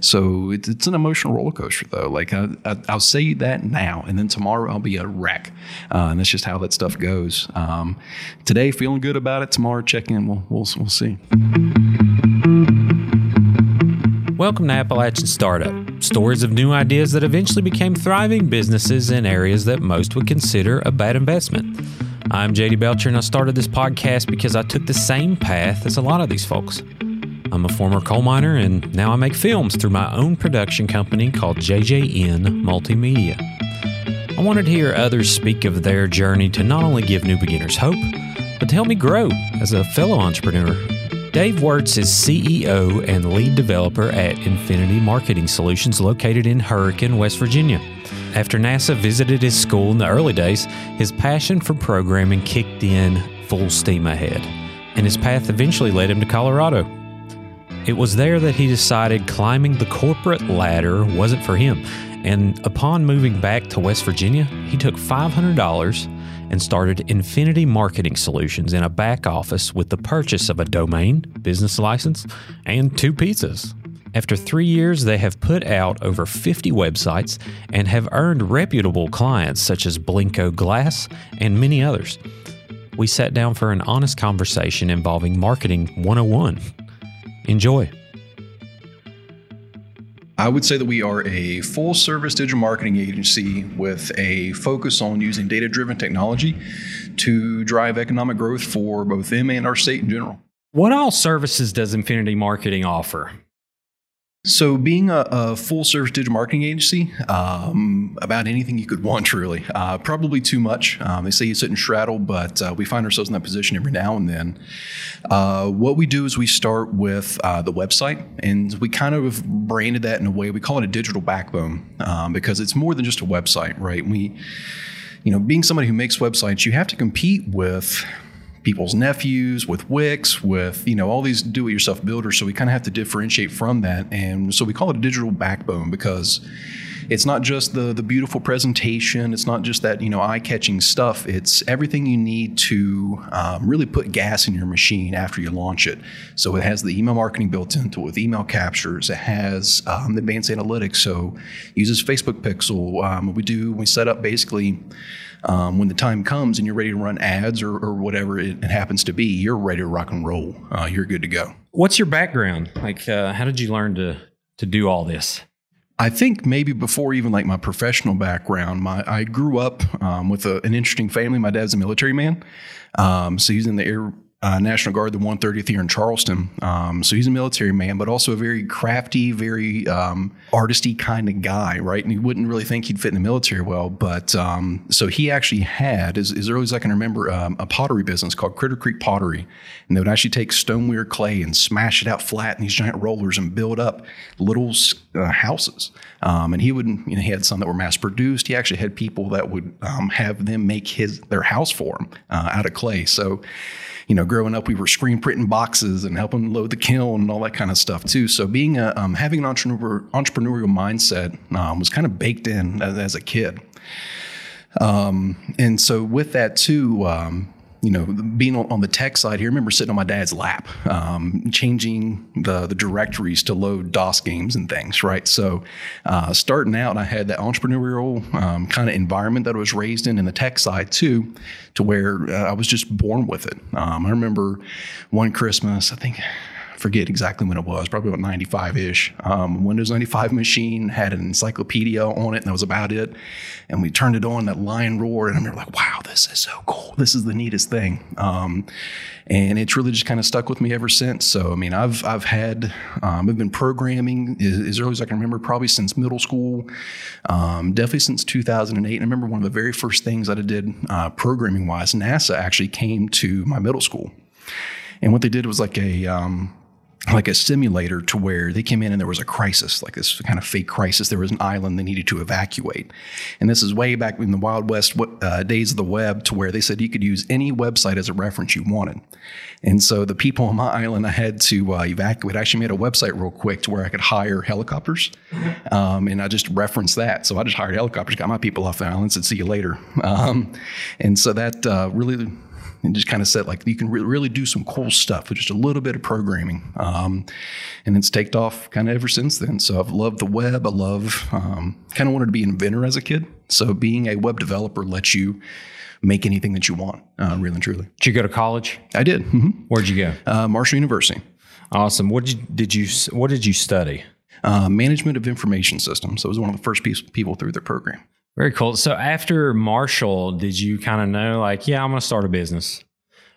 So it's, it's an emotional roller coaster, though. Like I, will say that now, and then tomorrow I'll be a wreck, uh, and that's just how that stuff goes. Um, today, feeling good about it. Tomorrow, checking in. We'll we'll, we'll see. Welcome to Appalachian Startup. Stories of new ideas that eventually became thriving businesses in areas that most would consider a bad investment. I'm JD Belcher, and I started this podcast because I took the same path as a lot of these folks. I'm a former coal miner, and now I make films through my own production company called JJN Multimedia. I wanted to hear others speak of their journey to not only give new beginners hope, but to help me grow as a fellow entrepreneur Dave Wertz is CEO and lead developer at Infinity Marketing Solutions located in Hurricane, West Virginia. After NASA visited his school in the early days, his passion for programming kicked in full steam ahead, and his path eventually led him to Colorado. It was there that he decided climbing the corporate ladder wasn't for him, and upon moving back to West Virginia, he took $500 and started Infinity Marketing Solutions in a back office with the purchase of a domain, business license, and two pizzas. After three years, they have put out over 50 websites and have earned reputable clients such as Blenko Glass and many others. We sat down for an honest conversation involving Marketing 101. Enjoy. I would say that we are a full service digital marketing agency with a focus on using data driven technology to drive economic growth for both them and our state in general. What all services does Infinity Marketing offer? So, being a, a, full service digital marketing agency, um, about anything you could want, really. Uh, probably too much. Um, they say you sit and straddle, but uh, we find ourselves in that position every now and then. Uh, what we do is we start with uh, the website, and we kind of branded that in a way we call it a digital backbone um, because it's more than just a website, right? We, you know, being somebody who makes websites, you have to compete with people's nephews, with Wix, with you know all these do-it-yourself builders. So we kind of have to differentiate from that, and so we call it a digital backbone because it's not just the the beautiful presentation. It's not just that you know eye-catching stuff. It's everything you need to um, really put gas in your machine after you launch it. So it has the email marketing built into it with email captures. It has um, advanced analytics. So uses Facebook Pixel. Um, we do we set up basically um, when the time comes and you're ready to run ads or, or whatever it, it, happens to be, you're ready to rock and roll. Uh, you're good to go. What's your background? Like, uh, how did you learn to to do all this? I think maybe before even like my professional background, my I grew up um, with a, an interesting family. My dad's a military man, um, so he's in the air uh, National Guard, the 130th here in Charleston. Um, so he's a military man, but also a very crafty, very um, artisty kind of guy, right? And you wouldn't really think he'd fit in the military well. But um, so he actually had, as, as, early as I can remember, um, a pottery business called Critter Creek Pottery. And they would actually take stoneware clay and smash it out flat in these giant rollers and build up little uh, houses. Um, and he would, you know, he had some that were mass produced. He actually had people that would um, have them make his their house for him uh, out of clay. So you know, growing up, we were screen printing boxes and helping load the kiln and all that kind of stuff too. So being a, um, having an entrepreneur, entrepreneurial mindset um, was kind of baked in as, as a kid. Um, and so with that too, um, you know, being on, the tech side here, I remember sitting on my dad's lap, um, changing the, the directories to load DOS games and things, right? So, uh, starting out, I had that entrepreneurial um, kind of environment that I was raised in in the tech side too, to where uh, I was just born with it. Um, I remember one Christmas, I think forget exactly when it was, probably about 95 ish. Um, Windows 95 machine had an encyclopedia on it, and that was about it. And we turned it on, that lion roared, and I remember like, wow, this is so cool. This is the neatest thing. Um, and it's really just kind of stuck with me ever since. So, I mean, I've, I've had, um, I've been programming as, as, early as I can remember, probably since middle school, um, definitely since 2008. And I remember one of the very first things that I did uh, programming wise, NASA actually came to my middle school. And what they did was like a, um, like a simulator to where they came in and there was a crisis, like this kind of fake crisis. There was an island they needed to evacuate. And this is way back in the Wild West uh, days of the web to where they said you could use any website as a reference you wanted. And so the people on my island I had to uh, evacuate I actually made a website real quick to where I could hire helicopters. Um, and I just referenced that. So I just hired helicopters, got my people off the island, said, see you later. Um, and so that uh, really and just kind of said like you can re- really do some cool stuff with just a little bit of programming. Um, and it's taken off kind of ever since then. So I've loved the web. I love um, kind of wanted to be an inventor as a kid. So being a web developer lets you make anything that you want, uh, really and truly. Did you go to college? I did. hmm Where'd you go? Uh, Marshall University, Awesome. What did you, did you what did you study? uh, management of information systems. So I was one of the first people through their program. Very cool. So after Marshall, did you kind of know like, yeah, I'm going to start a business?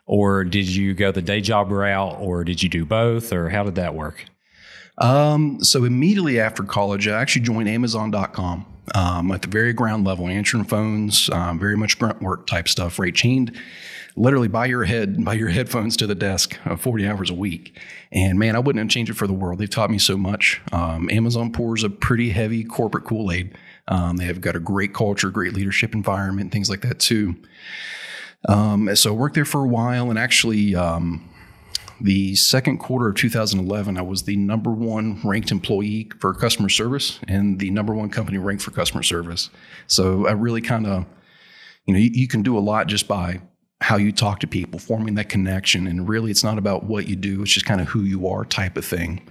Or did you go the day job route or did you do both or how did that work? Um, so immediately after college, I actually joined Amazon.com um, at the very ground level, answering phones, um, very much grunt work type stuff, right? Chained literally by your head, by your headphones to the desk, uh, 40 hours a week. And man, I wouldn't have changed it for the world. They've taught me so much. Um, Amazon pours a pretty heavy corporate Kool Aid. Um, they have got a great culture, great leadership environment, things like that too. Um, so I worked there for a while, and actually, um, the second quarter of 2011, I was the number one ranked employee for customer service and the number one company ranked for customer service. So I really kind of, you know, you, you can do a lot just by how you talk to people, forming that connection. And really, it's not about what you do, it's just kind of who you are type of thing.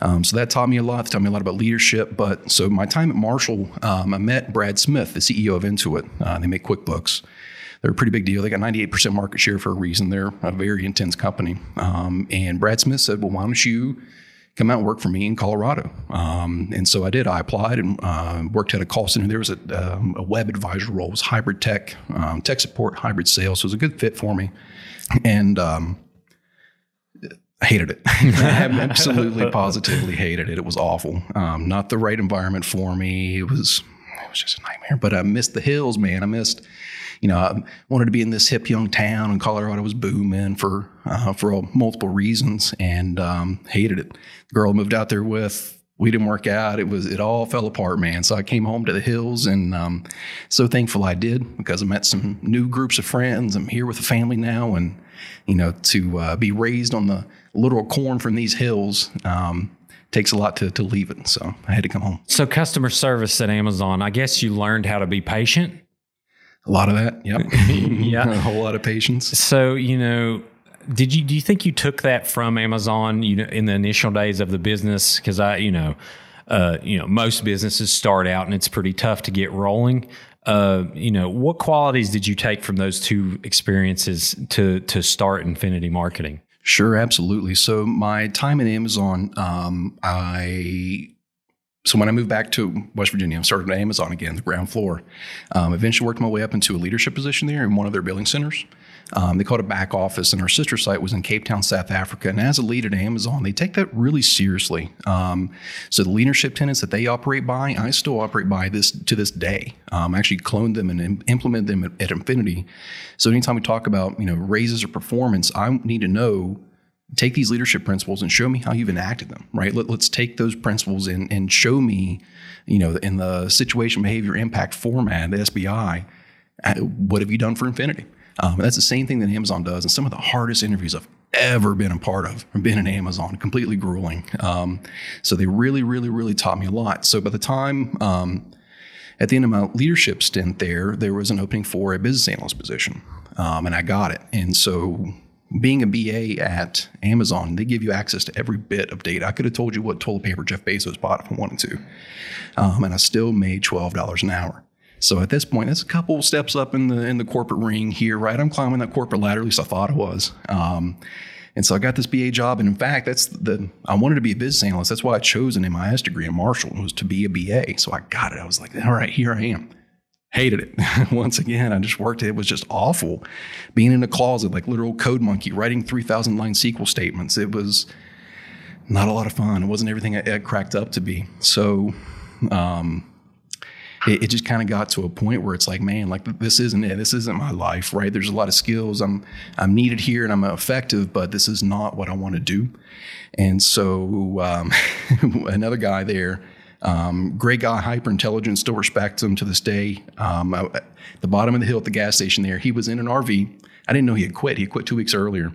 Um, so that taught me a lot. It taught me a lot about leadership. But so my time at Marshall, um, I met Brad Smith, the CEO of Intuit. Uh, they make QuickBooks. They're a pretty big deal. They got 98% market share for a reason. They're a very intense company. Um, and Brad Smith said, Well, why don't you come out and work for me in Colorado? Um, and so I did. I applied and uh, worked at a call center. There was a, um, a web advisor role, it was hybrid tech, um, tech support, hybrid sales. So it was a good fit for me. And um, I hated it. I absolutely, positively hated it. It was awful. Um, not the right environment for me. It was, it was just a nightmare. But I missed the hills, man. I missed you know, I wanted to be in this hip young town, and Colorado was booming for uh, for multiple reasons, and um, hated it. The girl I moved out there with, we didn't work out. It was it all fell apart, man. So I came home to the hills, and um, so thankful I did because I met some new groups of friends. I'm here with a family now, and you know, to uh, be raised on the literal corn from these hills. Um, takes a lot to, to leave it. So I had to come home. So customer service at Amazon, I guess you learned how to be patient. A lot of that. Yep. Yeah. a whole lot of patience. So, you know, did you do you think you took that from Amazon, you know, in the initial days of the business? Because I, you know, uh, you know, most businesses start out and it's pretty tough to get rolling. Uh, you know, what qualities did you take from those two experiences to to start Infinity Marketing? Sure, absolutely. So my time at Amazon, um, I so when I moved back to West Virginia, I started at Amazon again, the ground floor. Um, eventually worked my way up into a leadership position there in one of their billing centers. Um, they called it back office, and our sister site was in Cape Town, South Africa. And as a lead at Amazon, they take that really seriously. Um, so the leadership tenets that they operate by, I still operate by this to this day. Um, I actually cloned them and im- implement them at, at Infinity. So anytime we talk about you know raises or performance, I need to know take these leadership principles and show me how you've enacted them right? Let, us take those principles and, and show me you know in the situation behavior impact format the sbi uh, what have you done for infinity? Um, that's the same thing that amazon does and some of the hardest interviews i've ever been a part of been in amazon completely grueling. Um, so they really really really taught me a lot. So by the time um, at the end of my leadership stint there there was an opening for a business analyst position um, and i got it. And so being a BA at Amazon, they give you access to every bit of data. I could have told you what toilet paper Jeff Bezos bought if I wanted to, um, and I still made twelve dollars an hour. So at this point, that's a couple steps up in the in the corporate ring here, right? I'm climbing that corporate ladder. At least I thought I was. Um, and so I got this BA job, and in fact, that's the I wanted to be a business analyst. That's why I chose an MIS degree in Marshall was to be a BA. So I got it. I was like, all right, here I am hated it. Once again, I just worked it. It was just awful. Being in a closet, like literal code monkey, writing 3,000 line SQL statements. It was not a lot of fun. It wasn't everything it cracked up to be. So, um, it, it, just kind of got to a point where it's like, man, like this isn't it. This isn't my life, right? There's a lot of skills. I'm I'm needed here and I'm effective, but this is not what I want to do. And so um, another guy there um, great guy, hyper intelligent, still respect him to this day. Um, I, at the bottom of the hill at the gas station there, he was in an RV. I didn't know he had quit. He quit two weeks earlier.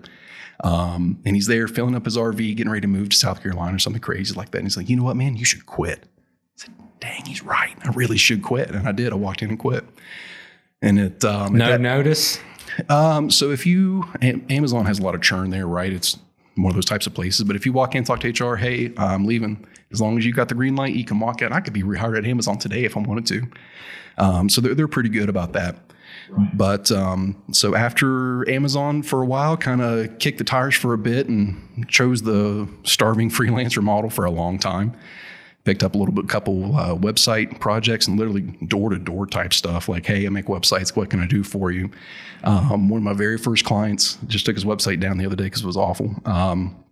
Um, and he's there filling up his RV, getting ready to move to South Carolina or something crazy like that. And he's like, you know what, man, you should quit. I said, dang, he's right. I really should quit. And I did. I walked in and quit. And it, um, no that, notice. Um, so if you Amazon has a lot of churn there, right? It's one of those types of places. But if you walk in, and talk to HR, hey, I'm leaving. As long as you got the green light, you can walk out. I could be rehired at Amazon today if I wanted to. Um, so they're they're pretty good about that. But um, so after Amazon for a while, kind of kicked the tires for a bit and chose the starving freelancer model for a long time. Picked up a little bit, couple uh, website projects and literally door to door type stuff like, hey, I make websites. What can I do for you? Um, one of my very first clients just took his website down the other day because it was awful. Um,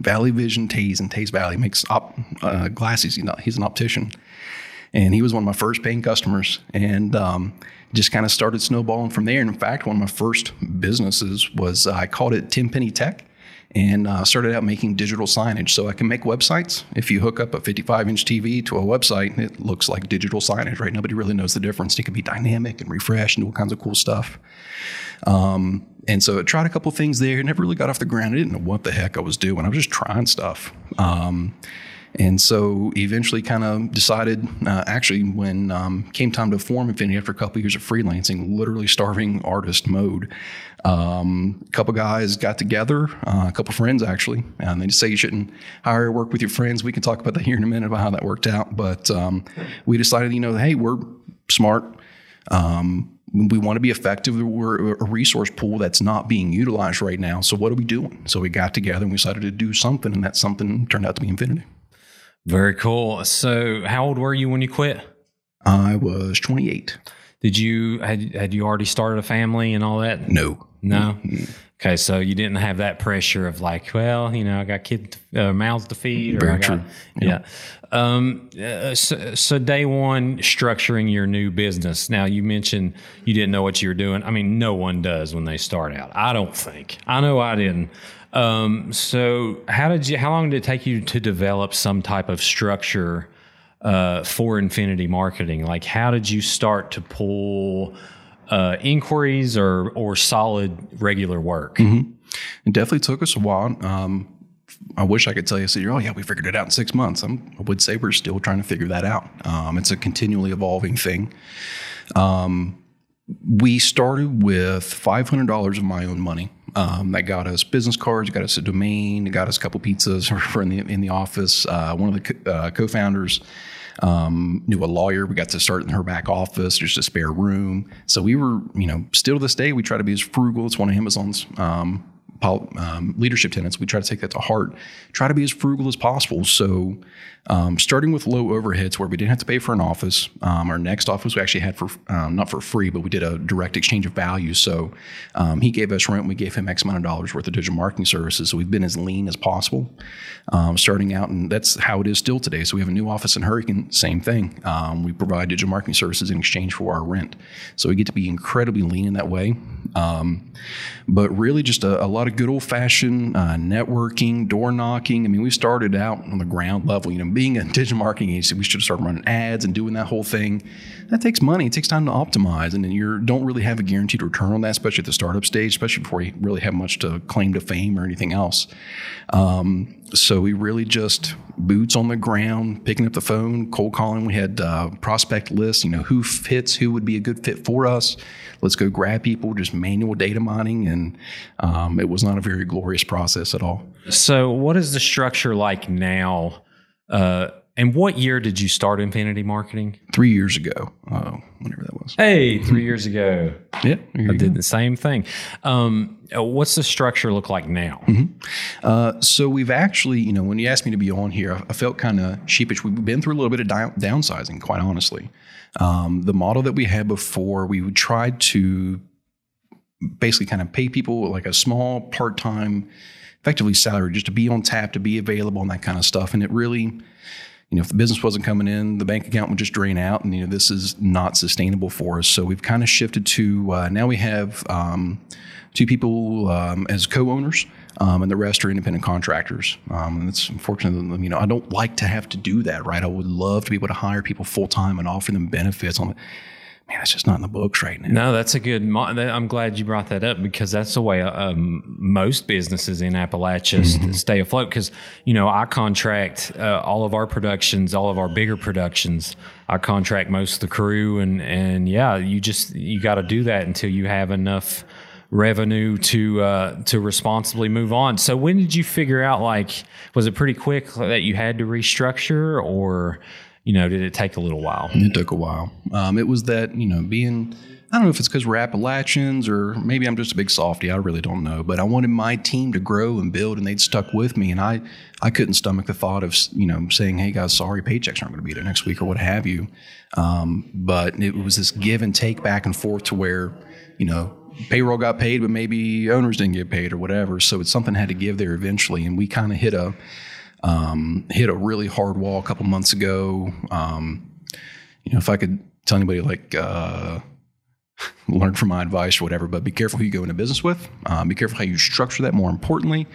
Valley Vision Teays and Teays Valley makes op, uh, glasses. He's, he's an optician. And he was one of my first paying customers and um, just kind of started snowballing from there. And in fact one of my first businesses was uh, i called it tim penny tech and uh, started out making digital signage. So i can make websites. If you hook up a 55 inch tv to a website it looks like digital signage right? Nobody really knows the difference. It can be dynamic and refresh and do all kinds of cool stuff. Um, and so I tried a couple things there never really got off the ground i didn't know what the heck i was doing i was just trying stuff um, and so eventually kind of decided, uh, actually, when um, came time to form Infinity after a couple of years of freelancing, literally starving artist mode. Um, a couple guys got together, uh, a couple friends actually, and they just say you shouldn't hire or work with your friends. We can talk about that here in a minute about how that worked out. But um, we decided, you know, hey, we're smart. Um, we want to be effective. We're a resource pool that's not being utilized right now. So what are we doing? So we got together and we decided to do something, and that something turned out to be Infinity. Very cool. So, how old were you when you quit? I was 28. Did you had had you already started a family and all that? No. No. Mm-hmm. Okay, so you didn't have that pressure of like, well, you know, I got kids, uh, mouths to feed. Very got, true. Yeah. yeah. Um, uh, so, so, day one, structuring your new business. Now, you mentioned you didn't know what you were doing. I mean, no one does when they start out. I don't think. I know I didn't. Um, so how did you? How long did it take you to develop some type of structure uh, for Infinity Marketing? Like, how did you start to pull uh, inquiries or or solid regular work? Mm-hmm. It definitely took us a while. Um, I wish I could tell you, so oh yeah, we figured it out in six months. I'm, i would say we're still trying to figure that out. Um, it's a continually evolving thing. Um, we started with $500 of my own money. Um, that got us business cards, got us a domain, got us a couple pizzas for in the in the office. Uh, one of the co- uh, co-founders um, knew a lawyer. We got to start in her back office, just a spare room. So we were, you know, still to this day, we try to be as frugal. It's one of Amazon's um, um, leadership tenants. We try to take that to heart. Try to be as frugal as possible. So, um, starting with low overheads, where we didn't have to pay for an office. Um, our next office we actually had for um, not for free, but we did a direct exchange of value. So, um, he gave us rent. We gave him X amount of dollars worth of digital marketing services. So we've been as lean as possible, um, starting out, and that's how it is still today. So we have a new office in Hurricane. Same thing. we provide digital marketing services in exchange for our rent. So we get to be incredibly lean in that way. but really, just a, a lot of of good old fashioned uh, networking, door knocking. I mean, we started out on the ground level. You know, being a digital marketing agency, we should have started running ads and doing that whole thing. That takes money. It takes time to optimize, and then you don't really have a guaranteed return on that, especially at the startup stage, especially before you really have much to claim to fame or anything else. Um, so we really just boots on the ground, picking up the phone, cold calling. We had uh, prospect lists, you know, who fits, who would be a good fit for us. Let's go grab people, just manual data mining. And um, it was not a very glorious process at all. So, what is the structure like now? Uh, and what year did you start Infinity Marketing? Three years ago, uh, whenever that was. Hey, three years ago. yeah, I did the same thing. Um, uh, what's the structure look like now? Mm-hmm. Uh, so we've actually, you know, when you asked me to be on here, I, I felt kind of sheepish. We've been through a little bit of down, downsizing, quite honestly. Um, the model that we had before, we would try to basically kind of pay people like a small part time, effectively salary, just to be on tap, to be available, and that kind of stuff. And it really you know, if the business wasn't coming in, the bank account would just drain out, and you know, this is not sustainable for us. So we've kind of shifted to uh, now we have um, two people um, as co-owners, um, and the rest are independent contractors. Um, and it's unfortunate, you know, I don't like to have to do that, right? I would love to be able to hire people full time and offer them benefits on it man, that's just not in the books right now. No, that's a good. I'm glad you brought that up because that's the way um, most businesses in Appalachia mm-hmm. stay afloat. Because you know, I contract uh, all of our productions, all of our bigger productions. I contract most of the crew, and and yeah, you just you got to do that until you have enough revenue to uh, to responsibly move on. So when did you figure out? Like, was it pretty quick that you had to restructure, or you know, did it take a little while? It took a while. Um, it was that, you know, being, I don't know if it's because we're Appalachians or maybe I'm just a big softy. I really don't know. But I wanted my team to grow and build, and they'd stuck with me. And I, I couldn't stomach the thought of, you know, saying, hey, guys, sorry, paychecks aren't going to be there next week or what have you. Um, but it was this give and take back and forth to where, you know, payroll got paid, but maybe owners didn't get paid or whatever. So it's something had to give there eventually. And we kind of hit a, um, hit a really hard wall a couple months ago. Um, you know, if I could tell anybody like uh, learn from my advice or whatever, but be careful who you go into business with. Um, be careful how you structure that. More importantly,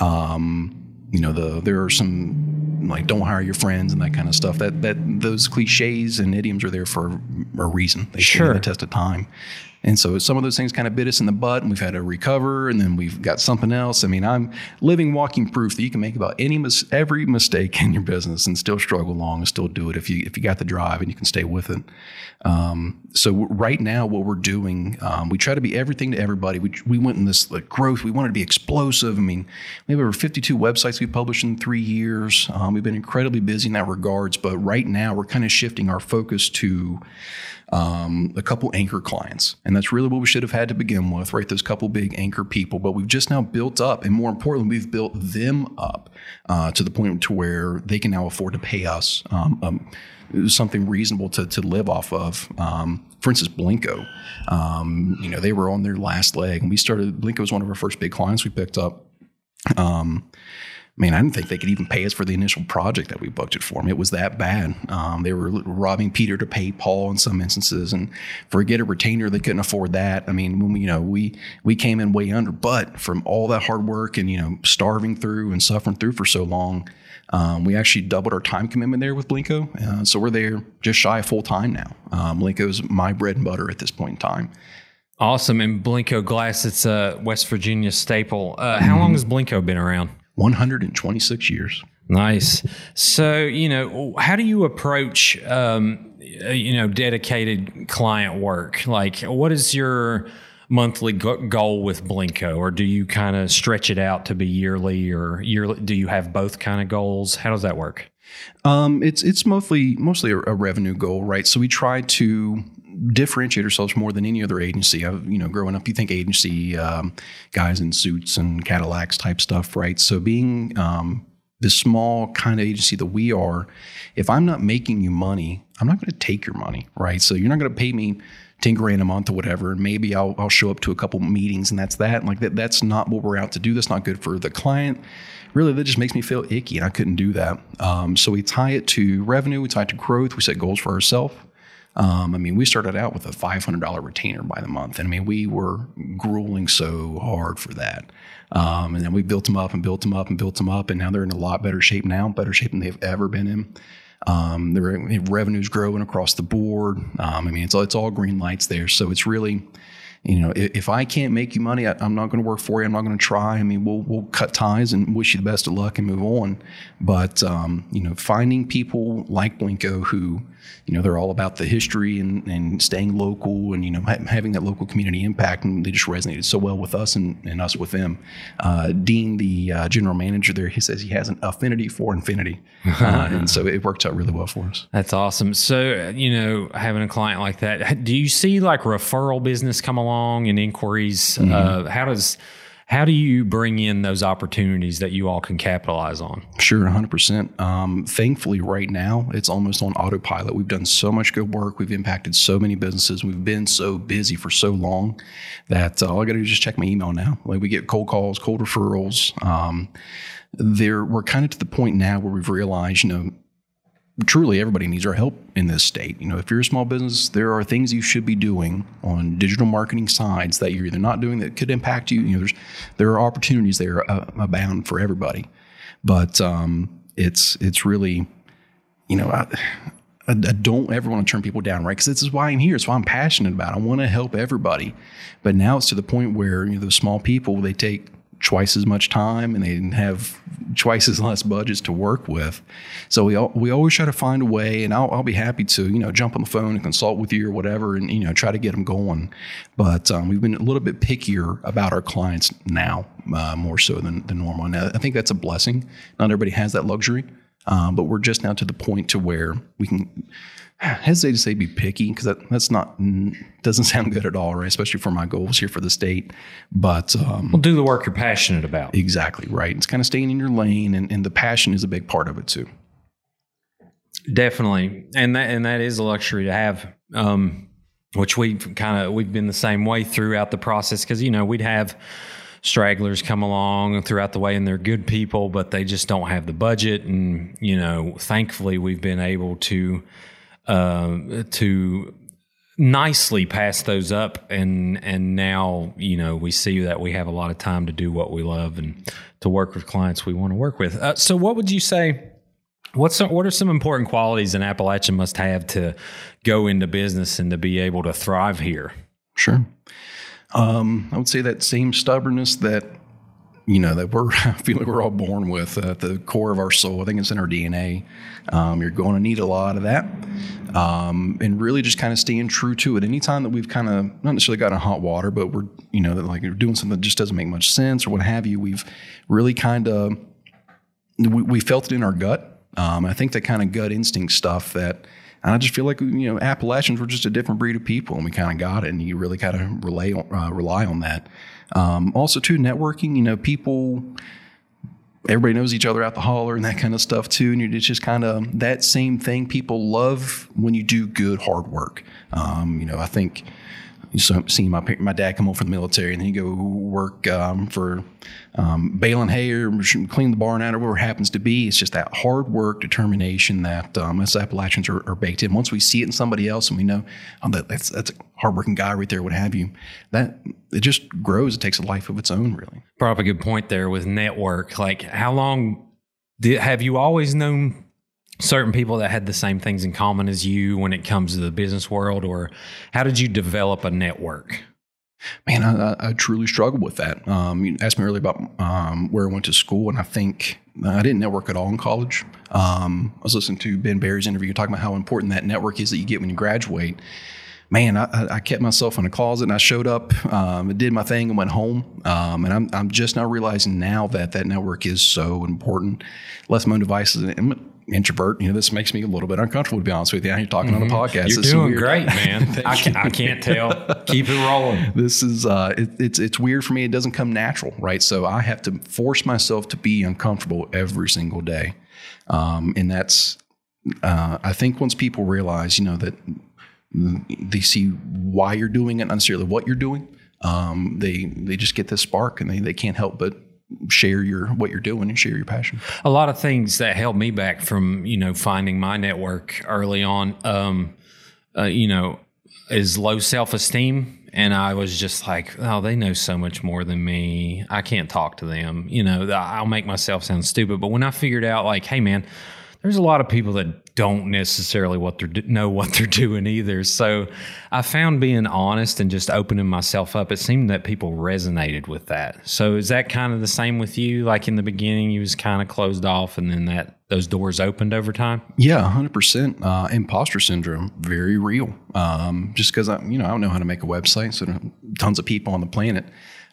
um, you know, the there are some like don't hire your friends and that kind of stuff. That that those cliches and idioms are there for a reason. They sure. stand the test of time. And so some of those things kind of bit us in the butt and we've had to recover and then we've got something else. I mean, I'm living walking proof that you can make about any mis- every mistake in your business and still struggle along and still do it if you if you got the drive and you can stay with it. Um, so right now, what we're doing, um, we try to be everything to everybody. We, we went in this like growth. We wanted to be explosive. I mean, we have over 52 websites we published in three years. Um, we've been incredibly busy in that regards. But right now, we're kind of shifting our focus to um, a couple anchor clients. And that's really what we should have had to begin with, right? Those couple big anchor people. But we've just now built up, and more importantly, we've built them up uh, to the point to where they can now afford to pay us um, um, something reasonable to, to live off of. Um, for instance, Blenko, um, you know, they were on their last leg, and we started. Blenko was one of our first big clients we picked up. I mean, I didn't think they could even pay us for the initial project that we booked it for them. It was that bad. Um, they were robbing Peter to pay Paul in some instances, and forget a retainer, they couldn't afford that. I mean, when we, you know, we we came in way under, but from all that hard work and you know, starving through and suffering through for so long, um, we actually doubled our time commitment there with Blenko. Uh, so we're there just shy of full time now. Um, Blenko's my bread and butter at this point in time. Awesome. And Blenko Glass, it's a West Virginia staple. Uh, how mm-hmm. long has Blenko been around? 126 years. Nice. So, you know, how do you approach, um, you know, dedicated client work? Like, what is your monthly goal with Blenko, or do you kind of stretch it out to be yearly, or yearly? Do you have both kind of goals? How does that work? Um, it's it's mostly mostly a, a, revenue goal, right? So we try to differentiate ourselves more than any other agency. I've, you know, growing up, you think agency um, guys in suits and Cadillacs type stuff, right? So being um, the small kind of agency that we are, if I'm not making you money, I'm not going to take your money, right? So you're not going to pay me 10 grand a month or whatever. And maybe I'll, I'll show up to a couple meetings and that's that. Like that, that's not what we're out to do. That's not good for the client. Really, that just makes me feel icky and I couldn't do that. Um, so we tie it to revenue, we tie it to growth, we set goals for ourselves. Um, I mean, we started out with a $500 retainer by the month. And I mean, we were grueling so hard for that. Um, and then we built them up and built them up and built them up. And now they're in a lot better shape now, better shape than they've ever been in. Um, the re- revenue's growing across the board. Um, I mean, it's, it's all green lights there. So it's really, you know, if, if I can't make you money, I, am not going to work for you. I'm not going to try. I mean, we'll we'll cut ties and wish you the best of luck and move on. But um, you know, finding people like Blenko who you know they're all about the history and, and staying local and you know ha- having that local community impact and they just resonated so well with us and, and us with them. Uh, dean the uh, general manager there he says he has an affinity for infinity. Uh, and so it worked out really well for us. That's awesome. So you know having a client like that do you see like referral business come along and inquiries mm-hmm. Uh, how does how do you bring in those opportunities that you all can capitalize on? Sure, 100%. Um, thankfully, right now, it's almost on autopilot. We've done so much good work. We've impacted so many businesses. We've been so busy for so long that uh, all I got to do is just check my email now. Like we get cold calls, cold referrals. Um, there, we're kind of to the point now where we've realized, you know, truly everybody needs our help in this state. You know, if you're a small business, there are things you should be doing on digital marketing sides that you're either not doing that could impact you. You know, there's there are opportunities there uh, abound for everybody, but um, it's it's really, you know, I, I, don't ever want to turn people down, right? Because this is why I'm here. It's why I'm passionate about. It. I want to help everybody, but now it's to the point where you know, those small people they take twice as much time and they didn't have twice as less budgets to work with. So we we always try to find a way, and I'll, I'll be happy to you know jump on the phone and consult with you or whatever, and you know try to get them going. But um, we've been a little bit pickier about our clients now, uh, more so than, than normal. And I think that's a blessing. Not everybody has that luxury. Um, but we're just now to the point to where we can hesitate to say be picky because that, that's not doesn't sound good at all, right? Especially for my goals here for the state. But um, well, do the work you're passionate about. Exactly right. It's kind of staying in your lane, and, and the passion is a big part of it too. Definitely, and that and that is a luxury to have. Um, which we've kind of we've been the same way throughout the process because you know we'd have stragglers come along throughout the way and they're good people, but they just don't have the budget. And, you know, thankfully we've been able to, uh, to nicely pass those up. And and now you know we see that we have a lot of time to do what we love and to work with clients we want to work with. Uh, so what would you say what's some, what are some important qualities an appalachian must have to go into business and to be able to thrive here? Sure. Um, I would say that same stubbornness that you know that we're I feel like we're all born with at the core of our soul. I think it's in our DNA. Um, you're going to need a lot of that, um, and really just kind of staying true to it. Anytime that we've kind of not necessarily got in hot water, but we're you know like we're doing something that just doesn't make much sense or what have you, we've really kind of we, we, felt it in our gut. Um, I think that kind of gut instinct stuff that I just feel like you know Appalachians were just a different breed of people, and we kind of got it, and you really kind of rely on, uh, rely on that. Um, also, too, networking. You know, people. Everybody knows each other out the holler and that kind of stuff too, and it's just kind of that same thing. People love when you do good hard work. Um, you know, I think you see my my dad come home from the military and then you go work um, for um, baling hay or clean the barn out or whatever happens to be. It's just that hard work, determination that um, us Appalachians are, are, baked in. Once we see it in somebody else and we know oh, that that's, that's a hardworking guy right there, what have you, that it just grows. It takes a life of its own, really. Up a good point there with network. Like, how long did, have you always known certain people that had the same things in common as you when it comes to the business world, or how did you develop a network? Man, I, I truly struggled with that. Um, you asked me earlier about um, where I went to school, and I think I didn't network at all in college. Um, I was listening to Ben Barry's interview talking about how important that network is that you get when you graduate. Man, I, I kept myself in a closet and I showed up, um, did my thing, and went home. Um, and I'm, I'm just now realizing now that that network is so important. Less my own devices. And introvert. You know, this makes me a little bit uncomfortable to be honest with you. You're talking mm-hmm. on the mm-hmm. podcast. You're it's doing great, man. I, can, I can't tell. Keep it rolling. This is uh, it, it's it's weird for me. It doesn't come natural, right? So I have to force myself to be uncomfortable every single day, um, and that's uh, I think once people realize, you know, that they see why you're doing it, not necessarily what you're doing. Um, they they just get this spark, and they they can't help but share your what you're doing and share your passion. A lot of things that held me back from you know finding my network early on, um, uh, you know, is low self esteem. And I was just like, oh, they know so much more than me. I can't talk to them. You know, I'll make myself sound stupid. But when I figured out, like, hey, man, there's a lot of people that don't necessarily what they're know what they're doing either. So I found being honest and just opening myself up. It seemed that people resonated with that. So is that kind of the same with you? Like in the beginning, you was kind of closed off, and then that those doors opened over time. Yeah, hundred uh, percent. Imposter syndrome, very real. Um, just because I, you know, I don't know how to make a website, so tons of people on the planet.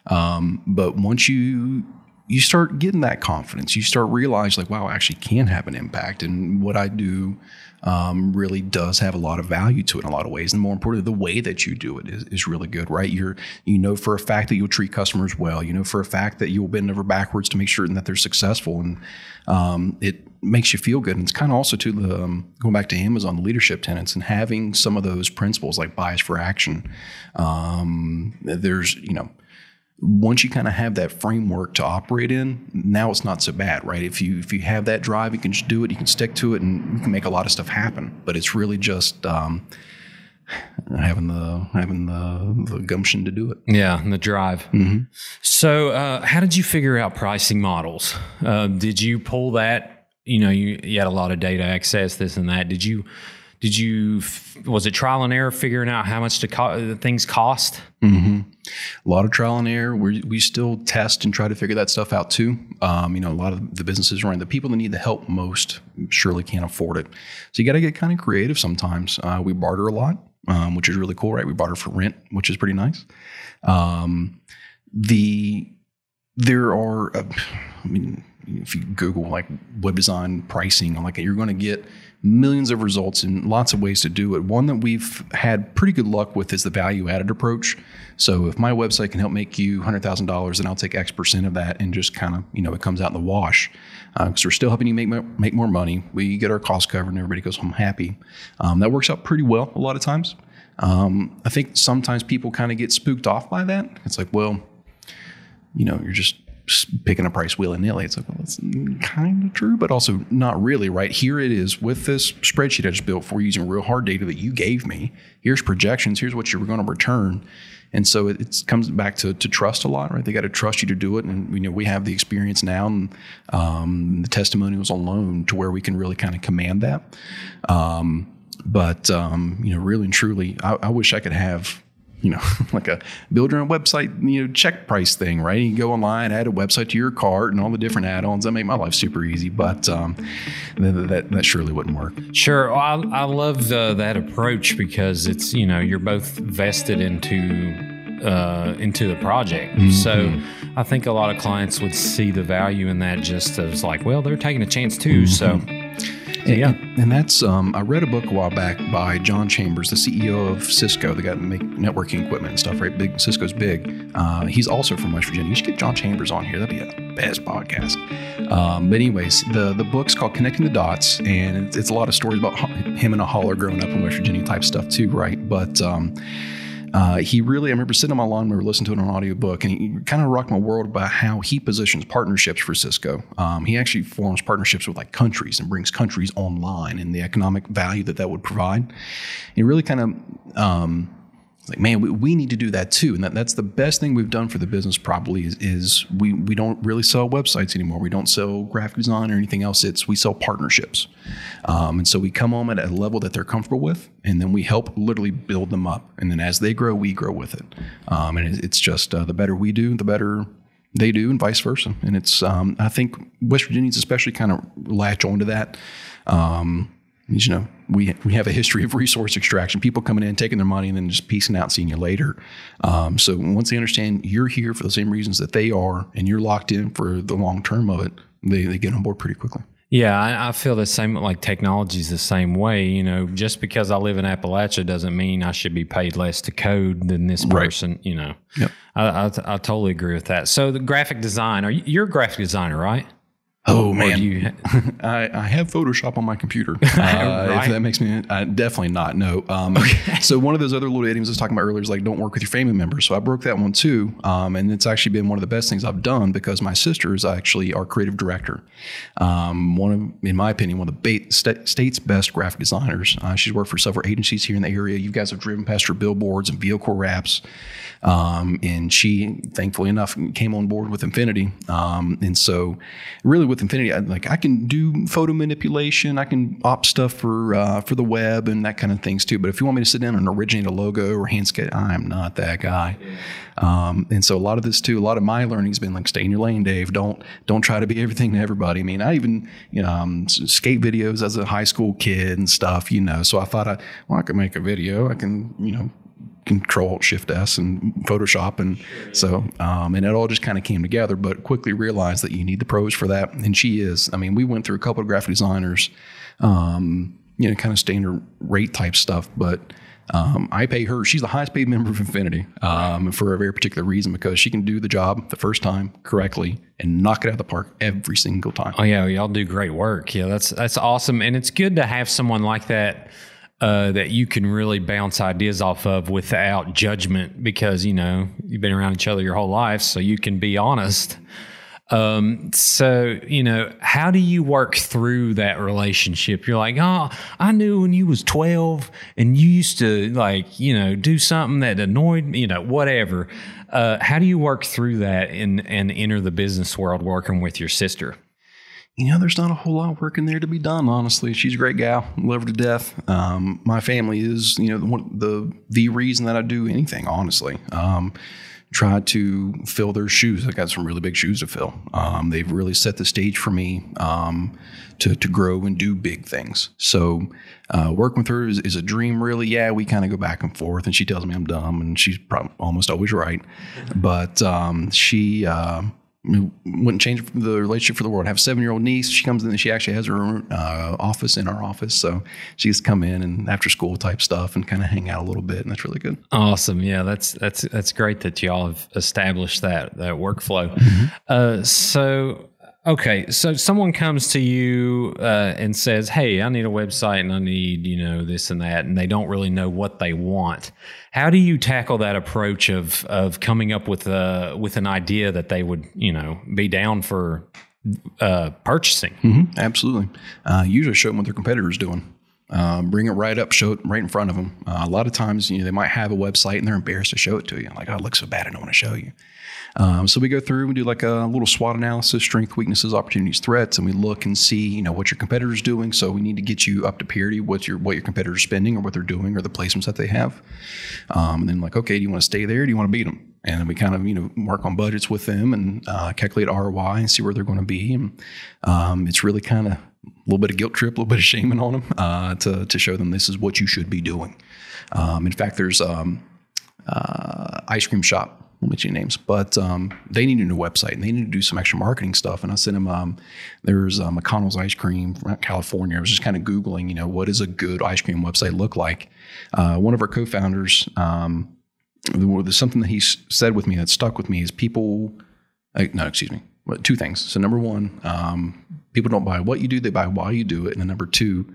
Um, but once you you start getting that confidence. You start realizing, like, wow, I actually can have an impact, and what I do um, really does have a lot of value to it in a lot of ways. And more importantly, the way that you do it is, is, really good, right? You're you know for a fact that you'll treat customers well. You know for a fact that you'll bend over backwards to make sure that they're successful, and um, it makes you feel good. And it's kind of also to the um, going back to Amazon, the leadership tenants, and having some of those principles like bias for action. Um, there's you know once you kind of have that framework to operate in, now it's not so bad, right? If you if you have that drive, you can just do it. You can stick to it, and you can make a lot of stuff happen. But it's really just um, having the having the, the gumption to do it. Yeah, and the drive. Mm-hmm. So, uh, how did you figure out pricing models? Uh, did you pull that? You know, you, you had a lot of data access, this and that. Did you did you was it trial and error figuring out how much to co- things cost? Mm-hmm. A lot of trial and error. We we still test and try to figure that stuff out too. Um, you know, a lot of the businesses around the people that need the help most surely can't afford it. So you got to get kind of creative sometimes. Uh, we barter a lot, um, which is really cool, right? We barter for rent, which is pretty nice. Um, the there are, uh, I mean, if you Google like web design pricing, like you're going to get millions of results and lots of ways to do it. One that we've had pretty good luck with is the value added approach. So if my website can help make you $100,000, then I'll take X percent of that and just kind of, you know, it comes out in the wash. Because uh, we're still helping you make, make more money. We get our costs covered and everybody goes home happy. Um, that works out pretty well a lot of times. Um, I think sometimes people kind of get spooked off by that. It's like, well, you know, you're just picking a price willy nilly. It's like, well, that's kind of true, but also not really, right? Here it is with this spreadsheet I just built for using real hard data that you gave me. Here's projections. Here's what you're going to return. And so it, it comes back to, to trust a lot, right? They got to trust you to do it. And, you know, we have the experience now and um, the testimonials alone to where we can really kind of command that. Um, but, um, you know, really and truly, I, I wish I could have you know, like a build your own website, you know, check price thing, right? You can go online, add a website to your cart and all the different add-ons. That make my life super easy, but um, that, that, that surely wouldn't work. Sure, I, I love the, that approach because it's you know you're both vested into uh, into the project. Mm-hmm. So I think a lot of clients would see the value in that just as like, well, they're taking a chance too. Mm-hmm. So and, yeah, and that's um, I read a book a while back by John Chambers, the CEO of Cisco. They got make networking equipment and stuff, right? Big Cisco's big. Uh, he's also from West Virginia. You should get John Chambers on here. That'd be a best podcast. Um, but anyways, the the book's called Connecting the Dots, and it's, it's a lot of stories about him and a holler growing up in West Virginia type stuff too, right? But um, uh, he really, I remember sitting on my lawn, we were listening to it on an audiobook, and he kind of rocked my world about how he positions partnerships for Cisco. Um, he actually forms partnerships with like countries and brings countries online and the economic value that that would provide. He really kind of um, like, man, we, we need to do that too. And that, that's the best thing we've done for the business probably is, is we, we don't really sell websites anymore. We don't sell graphic design or anything else. It's we sell partnerships. Um, and so we come home at a level that they're comfortable with, and then we help literally build them up. And then as they grow, we grow with it. Um, and it's just uh, the better we do, the better they do, and vice versa. And it's, um, I think West Virginians especially kind of latch onto that. Um, you know, we we have a history of resource extraction, people coming in, taking their money, and then just piecing out, seeing you later. Um, so once they understand you're here for the same reasons that they are, and you're locked in for the long term of it, they, they get on board pretty quickly. Yeah, I, I feel the same. Like technology is the same way. You know, just because I live in Appalachia doesn't mean I should be paid less to code than this person. Right. You know, yep. I, I, I, totally agree with that. So the graphic design, are you, you're a graphic designer, right? Oh man, you, I, I, have Photoshop on my computer. Uh, right. If that makes me uh, definitely not. No. Um, okay. So one of those other little idioms I was talking about earlier is like don't work with your family members. So I broke that one too, um, and it's actually been one of the best things I've done because my sister is actually our creative director. Um, one of, in my opinion, one of the ba- st- state's best graphic designers. Uh, she's worked for several agencies here in the area. You guys have driven past her billboards and vehicle wraps, um, and she, thankfully enough, came on board with Infinity. Um, and so, really with Infinity, I, like I can do photo manipulation, I can opt stuff for uh, for the web and that kind of things too. But if you want me to sit down and originate a logo or hand sketch, I'm not that guy. Um, and so a lot of this too, a lot of my learning has been like stay in your lane, Dave. Don't don't try to be everything to everybody. I mean, I even you know um, skate videos as a high school kid and stuff. You know, so I thought I well I could make a video. I can you know control shift s and photoshop and so um, and it all just kind of came together but quickly realized that you need the pros for that and she is i mean we went through a couple of graphic designers um, you know kind of standard rate type stuff but um, I pay her. She's the highest paid member of Infinity um, for a very particular reason because she can do the job the first time correctly and knock it out of the park every single time. Oh yeah, y'all do great work. Yeah, that's that's awesome, and it's good to have someone like that uh, that you can really bounce ideas off of without judgment because you know you've been around each other your whole life, so you can be honest. Um, so you know, how do you work through that relationship? You're like, oh, I knew when you was 12 and you used to like, you know, do something that annoyed me, you know, whatever. Uh, how do you work through that and and enter the business world working with your sister? You know, there's not a whole lot of work in there to be done. Honestly, she's a great gal, love her to death. Um, my family is, you know, the, one, the the reason that I do anything. Honestly, um, try to fill their shoes. I got some really big shoes to fill. Um, they've really set the stage for me um, to to grow and do big things. So uh, working with her is, is, a dream. Really, yeah, we kind of go back and forth, and she tells me I'm dumb, and she's probably almost always right. But um, she. Uh, wouldn't change the relationship for the world. I have a seven year old niece. She comes in and she actually has her own uh, office in our office. So she's come in and after school type stuff and kind of hang out a little bit. And that's really good. Awesome. Yeah, that's that's that's great that y'all have established that that workflow. Mm-hmm. Uh, so Okay, so someone comes to you uh, and says, "Hey, I need a website and I need you know this and that," and they don't really know what they want. How do you tackle that approach of of coming up with a with an idea that they would you know be down for uh, purchasing? Mm-hmm, absolutely. Uh, usually, show them what their competitors doing. Um, bring it right up, show it right in front of them. Uh, a lot of times, you know, they might have a website and they're embarrassed to show it to you. Like, oh, it looks so bad, I don't want to show you. Um, so we go through, we do like a little SWOT analysis, strength, weaknesses, opportunities, threats, and we look and see, you know, what your competitor's doing. So we need to get you up to parity, what your what your competitor's spending or what they're doing or the placements that they have. Um, and then like, okay, do you want to stay there? do you want to beat them? And then we kind of, you know, work on budgets with them and uh, calculate ROI and see where they're going to be. And um, it's really kind of a little bit of guilt trip, a little bit of shaming on them uh, to, to show them this is what you should be doing. Um, in fact, there's um, uh, ice cream shop won't mention names, but um, they need a new website and they need to do some extra marketing stuff. And I sent them, um, there's uh, McConnell's ice cream from California. I was just kind of Googling, you know, what does a good ice cream website look like? Uh, one of our co-founders, um, there's something that he said with me that stuck with me is people, uh, no, excuse me, two things. So number one, um, people don't buy what you do, they buy why you do it. And then number two,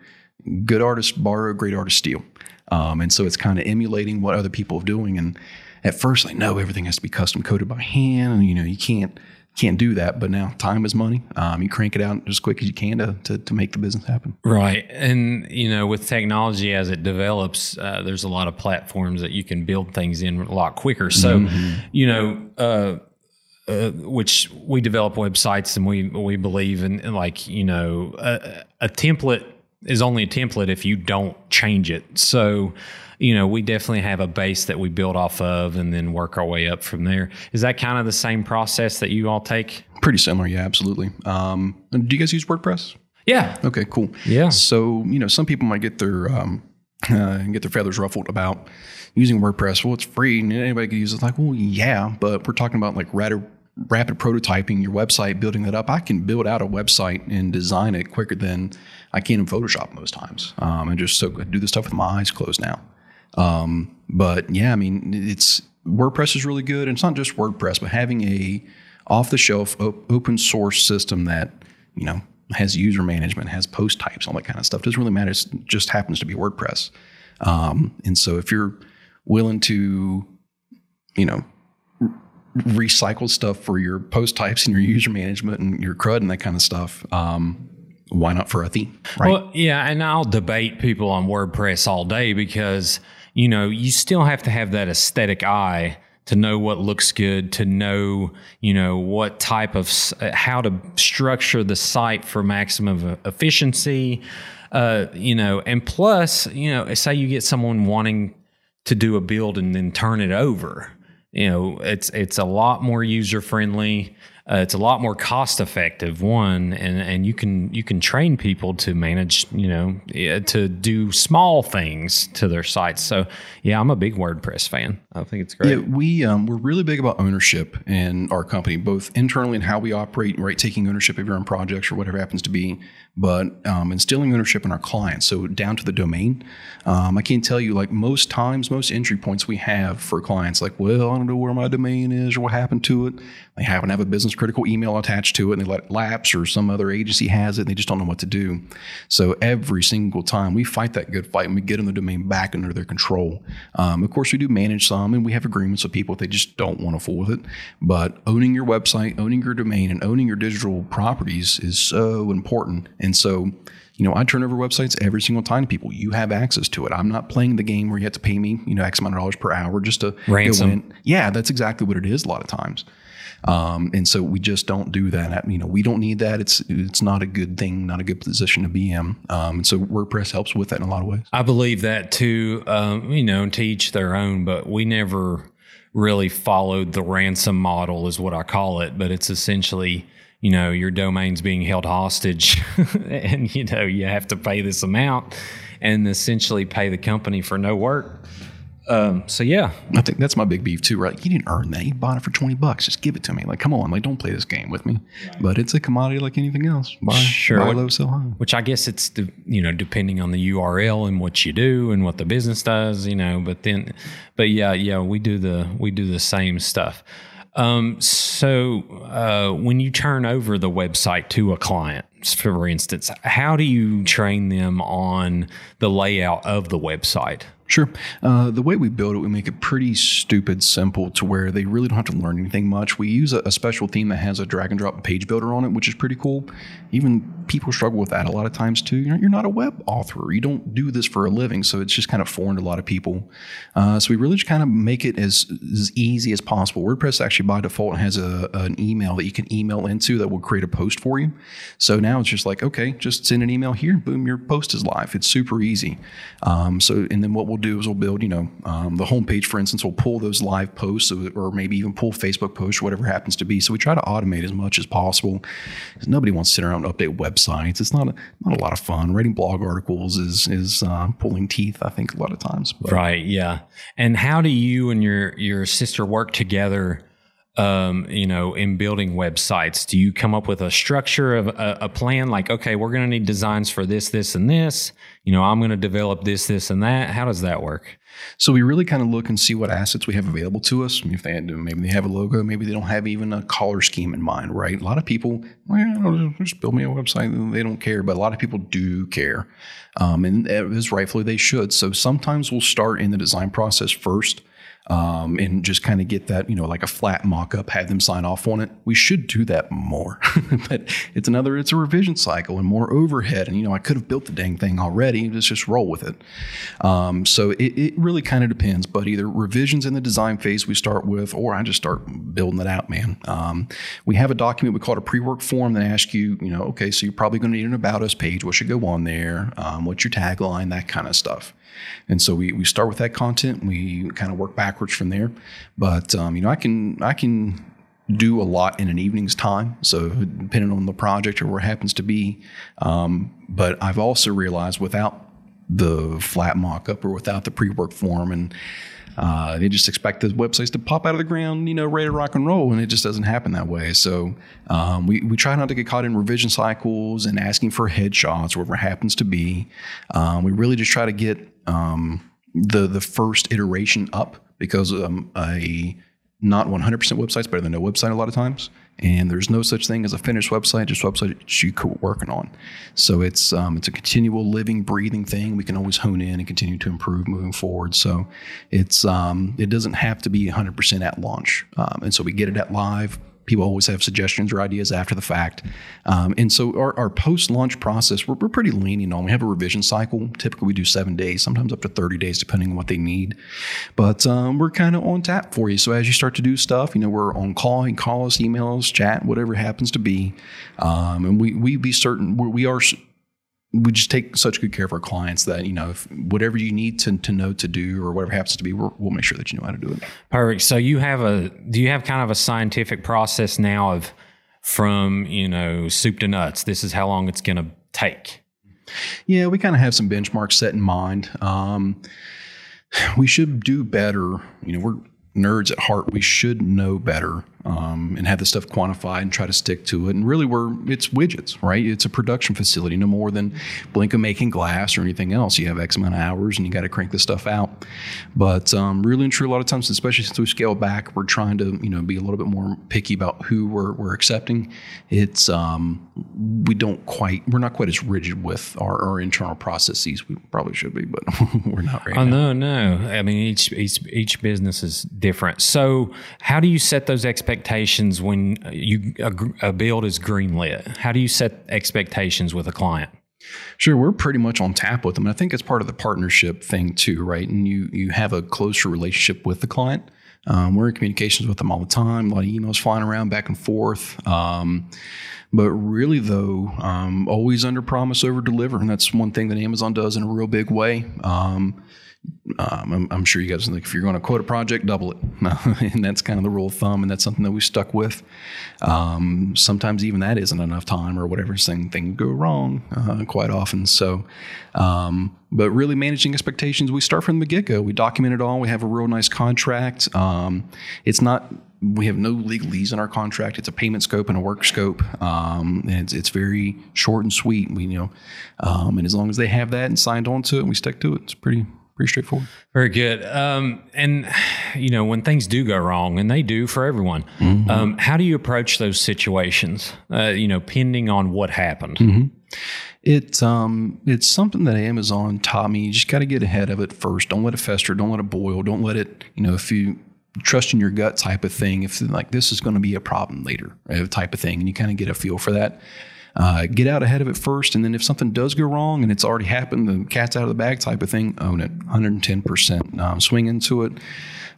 good artists borrow, great artists steal. Um, and so it's kind of emulating what other people are doing. And at first like no everything has to be custom coded by hand and you know you can't can't do that but now time is money um, you crank it out as quick as you can to, to, to, make the business happen right and you know with technology as it develops uh, there's a lot of platforms that you can build things in a lot quicker so mm-hmm. you know uh, uh, which we develop websites and we we believe in, in like you know a, a template is only a template if you don't change it so you know, we definitely have a base that we build off of and then work our way up from there. Is that kind of the same process that you all take? Pretty similar, yeah, absolutely. Um, do you guys use WordPress? Yeah. Okay, cool. Yeah. So, you know, some people might get their um, uh, get their feathers ruffled about using WordPress. Well, it's free and anybody can use it. Like, well, yeah, but we're talking about like rapid, rapid prototyping your website, building that up. I can build out a website and design it quicker than I can in Photoshop most times. Um, and just so do the stuff with my eyes closed now. Um, but yeah, I mean, it's WordPress is really good. And it's not just WordPress, but having a off the shelf open source system that, you know, has user management, has post types, all that kind of stuff. doesn't really matter. It just happens to be WordPress. Um, and so if you're willing to, you know, recycle stuff for your post types and your user management and your CRUD and that kind of stuff, um, why not for a theme? Right? Well, yeah, and I'll debate people on WordPress all day because you know, you still have to have that aesthetic eye to know what looks good, to know, you know, what type of, how to structure the site for maximum efficiency, uh, you know, and plus, you know, say you get someone wanting to do a build and then turn it over, you know, it's, it's a lot more user friendly. Uh, it's a lot more cost effective one and and you can you can train people to manage you know to do small things to their sites. So yeah i'm a big wordpress fan. I think it's great. Yeah we um, we're really big about ownership in our company both internally and how we operate right? Taking ownership of your own projects or whatever happens to be but um, instilling ownership in our clients so down to the domain um, i can't tell you like most times most entry points we have for clients like well i don't know where my domain is or what happened to it they happen to have a business critical email attached to it and they let it lapse or some other agency has it and they just don't know what to do. So every single time we fight that good fight and we get them the domain back under their control. Um, of course, we do manage some and we have agreements with people if they just don't want to fool with it. But owning your website, owning your domain, and owning your digital properties is so important. And so, you know, I turn over websites every single time to people. You have access to it. I'm not playing the game where you have to pay me, you know, X amount of dollars per hour just to ransom. Yeah, that's exactly what it is a lot of times. Um, and so we just don't do that. You know, we don't need that. It's it's not a good thing, not a good position to be in. Um, and so WordPress helps with that in a lot of ways. I believe that too. Um, you know, to each their own, but we never really followed the ransom model, is what I call it. But it's essentially you know your domain's being held hostage and you know you have to pay this amount and essentially pay the company for no work um, so yeah, I think that's my big beef too. Right? You didn't earn that. You bought it for twenty bucks. Just give it to me. Like, come on. Like, don't play this game with me. Right. But it's a commodity like anything else. Buy, sure. buy low, sell high. Which I guess it's the you know depending on the URL and what you do and what the business does. You know, but then, but yeah, yeah, we do the we do the same stuff. Um, so uh, when you turn over the website to a client, for instance, how do you train them on the layout of the website? Sure. Uh, the way we build it, we make it pretty stupid simple to where they really don't have to learn anything much. We use a, a, special theme that has a drag and drop page builder on it, which is pretty cool. Even people struggle with that a lot of times too. You're, you're not a web author. You don't do this for a living, so it's just kind of foreign to a lot of people. Uh, so we really just kind of make it as, as easy as possible. WordPress actually by default has a, an email that you can email into that will create a post for you. So now it's just like, okay, just send an email here, boom, your post is live. It's super easy. Um, so, and then what we'll we'll do is we'll build, you know, um, the homepage, for instance, we'll pull those live posts or maybe even pull Facebook posts, whatever happens to be. So we try to automate as much as possible nobody wants to sit around and update websites. It's not a, not a lot of fun. Writing blog articles is is uh, pulling teeth, I think, a lot of times. But. Right. Yeah. And how do you and your your sister work together? Um, you know, in building websites? Do you come up with a structure of a, a plan like, okay, we're going to need designs for this, this, and this? You know, I'm going to develop this, this, and that. How does that work? So we really kind of look and see what assets we have available to us. If they maybe they have a logo, maybe they don't have even a color scheme in mind, right? A lot of people, well, just build me a website. They don't care, but a lot of people do care, um, and as rightfully they should. So sometimes we'll start in the design process first um, and just kind of get that, you know, like a flat mock up, have them sign off on it. We should do that more. but it's another, it's a revision cycle and more overhead. And, you know, I could have built the dang thing already. Let's just roll with it. Um, so it, it really kind of depends, but either revisions in the design phase we start with, or I just start building it out, man. Um, we have a document we call it a pre work form that asks you, you know, okay, so you're probably going to need an about us page. What should go on there? Um, what's your tagline? That kind of stuff. And so we, we start with that content. We kind of work backwards from there. But um, you know, I can I can do a lot in an evening's time. So depending on the project or where it happens to be. Um, but I've also realized without the flat mock-up or without the pre-work form and uh, they just expect the websites to pop out of the ground, you know, ready to rock and roll, and it just doesn't happen that way. So um, we, we try not to get caught in revision cycles and asking for headshots, whatever happens to be. Um, we really just try to get um, the the first iteration up because um, a not 100% website's better than no website a lot of times. And there's no such thing as a finished website, just website you keep working on. So it's um, it's a continual living, breathing thing. We can always hone in and continue to improve moving forward. So it's um, it doesn't have to be 100% at launch. Um, and so we get it at live people always have suggestions or ideas after the fact. Um, and so our, our post launch process, we're, we're, pretty lenient on. We have a revision cycle. Typically, we do seven days, sometimes up to 30 days, depending on what they need. But um, we're kind of on tap for you. So as you start to do stuff, you know, we're on call. You call us, emails, chat, whatever happens to be. Um, and we, we be certain, we are we just take such good care of our clients that you know if whatever you need to, to know to do or whatever happens to be we will make sure that you know how to do it. Perfect. So you have a do you have kind of a scientific process now of from you know soup to nuts this is how long it's going to take? Yeah we kind of have some benchmarks set in mind. Um, we should do better. You know we're nerds at heart. We should know better um, and have the stuff quantified and try to stick to it. And really, we're it's widgets, right? It's a production facility, no more than Blenko making glass or anything else. You have X amount of hours, and you got to crank this stuff out. But um, really and true, a lot of times, especially since we scale back, we're trying to you know be a little bit more picky about who we're, we're accepting. It's um, we don't quite we're not quite as rigid with our, our internal processes. We probably should be, but we're not right. Oh now. no, no. I mean, each each each business is different. So, how do you set those expectations? Expectations when you a, a build is greenlit? How do you set expectations with a client? Sure, we're pretty much on tap with them. I think it's part of the partnership thing too, right? And you you have a closer relationship with the client. Um, we're in communications with them all the time. A lot of emails flying around back and forth. Um, but really, though, um, always under promise, over deliver, and that's one thing that Amazon does in a real big way. Um, I'm, I'm, sure you guys think if you're going to quote a project, double it, and that's kind of the rule of thumb, and that's something that we stuck with. Um, sometimes even that isn't enough time, or whatever thing things go wrong uh, quite often. So, um, but really managing expectations, we start from the get go. We document it all. We have a real nice contract. Um, it's not we have no legalese in our contract. It's a payment scope and a work scope. Um, and it's, it's very short and sweet. We, you know, um, and as long as they have that and signed on to it, we stick to it. It's pretty pretty straightforward. Very good. Um, and you know, when things do go wrong, and they do for everyone, mm-hmm. um, how do you approach those situations? Uh, you know, pending on what happened. Mm-hmm. It's um, it's something that Amazon taught me. You just got to get ahead of it first. Don't let it fester. Don't let it boil. Don't let it. You know, if you trust in your gut type of thing, if like this is going to be a problem later, right, type of thing, and you kind of get a feel for that uh, get out ahead of it first. And then if something does go wrong and it's already happened, the cat's out of the bag type of thing, own it 110%. Um, swing into it.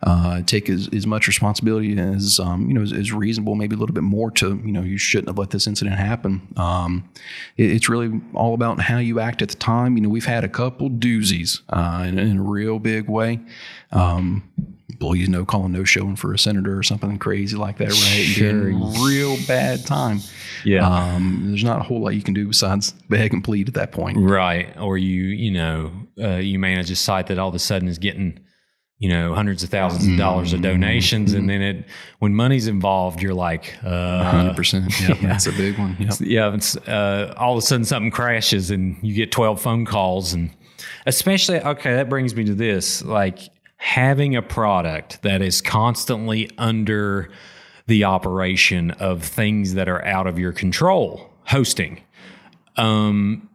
Uh, take as, as much responsibility as um, you know as, as, reasonable, maybe a little bit more to you know you shouldn't have let this incident happen. Um, it, it's really all about how you act at the time. You know we've had a couple doozies uh, in, in, a real big way. Um, you know, calling no showing for a senator or something crazy like that, right? Sure. real bad time. Yeah. Um, there's not a whole lot you can do besides beg and plead at that point. Right. Or you, you know, uh, you manage a site that all of a sudden is getting, you know, hundreds of thousands of dollars of donations. Mm-hmm. And then it, when money's involved, you're like, uh, 100%. Yeah, That's a big one. Yep. Yeah. It's, uh, all of a sudden something crashes and you get 12 phone calls and, especially okay that brings me to this like having a product that is constantly under the operation of things that are out of your control, hosting. Um,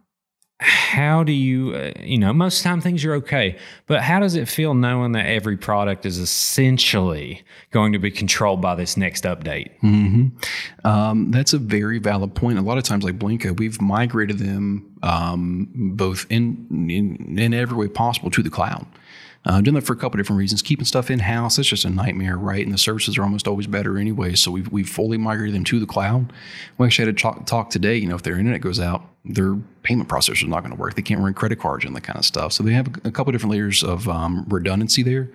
how do you, uh, you know, most time things are okay, but how does it feel knowing that every product is essentially going to be controlled by this next update? Mm-hmm. Um, that's a very valid point. A lot of times, like Blenko, we've migrated them um, both in, in in every way possible to the cloud. Uh, doing that for a couple different reasons. Keeping stuff in house, it's just a nightmare, right? And the services are almost always better anyway. So we've, we've fully migrated them to the cloud. We actually had to talk, talk today. You know, if their internet goes out, their payment processor is not going to work. They can't run credit cards and that kind of stuff. So they have a, a couple different layers of um, redundancy there.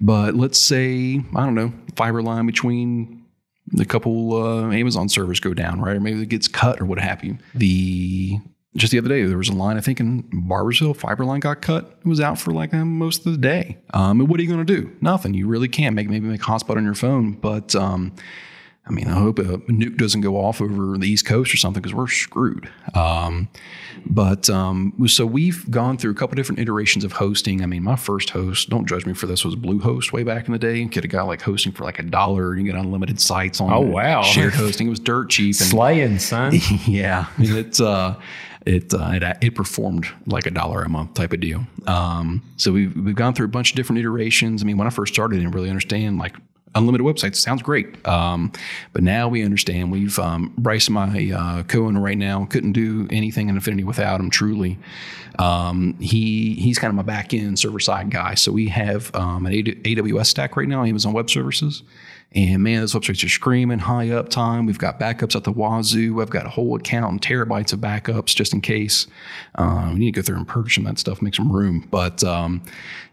But let's say, I don't know, fiber line between a couple uh, Amazon servers go down, right? Or maybe it gets cut or what have you. The just the other day, there was a line, I think in Barboursville, fiber line got cut. It was out for like um, most of the day. Um, and what are you going to do? Nothing. You really can't make maybe make a hotspot on your phone. But um, I mean, I hope a nuke doesn't go off over the East Coast or something because we're screwed. Um, but um, so we've gone through a couple different iterations of hosting. I mean, my first host, don't judge me for this, was Bluehost way back in the day. You get a guy like hosting for like a dollar. And you get unlimited sites on. Oh wow, shared hosting. It was dirt cheap. And, Slaying, son. yeah, it's. Uh, it, uh, it, it performed like a dollar a month type of deal. Um, so we've we've gone through a bunch of different iterations. I mean, when I first started, I didn't really understand like unlimited websites sounds great, um, but now we understand. We've um, Bryce, my uh, co-owner right now, couldn't do anything in Infinity without him. Truly, um, he he's kind of my back end server side guy. So we have um, an AWS stack right now, Amazon Web Services. And man, those websites are screaming high uptime. We've got backups at the wazoo. I've got a whole account and terabytes of backups just in case. Um, we need to go through and purge some of that stuff, make some room. But um,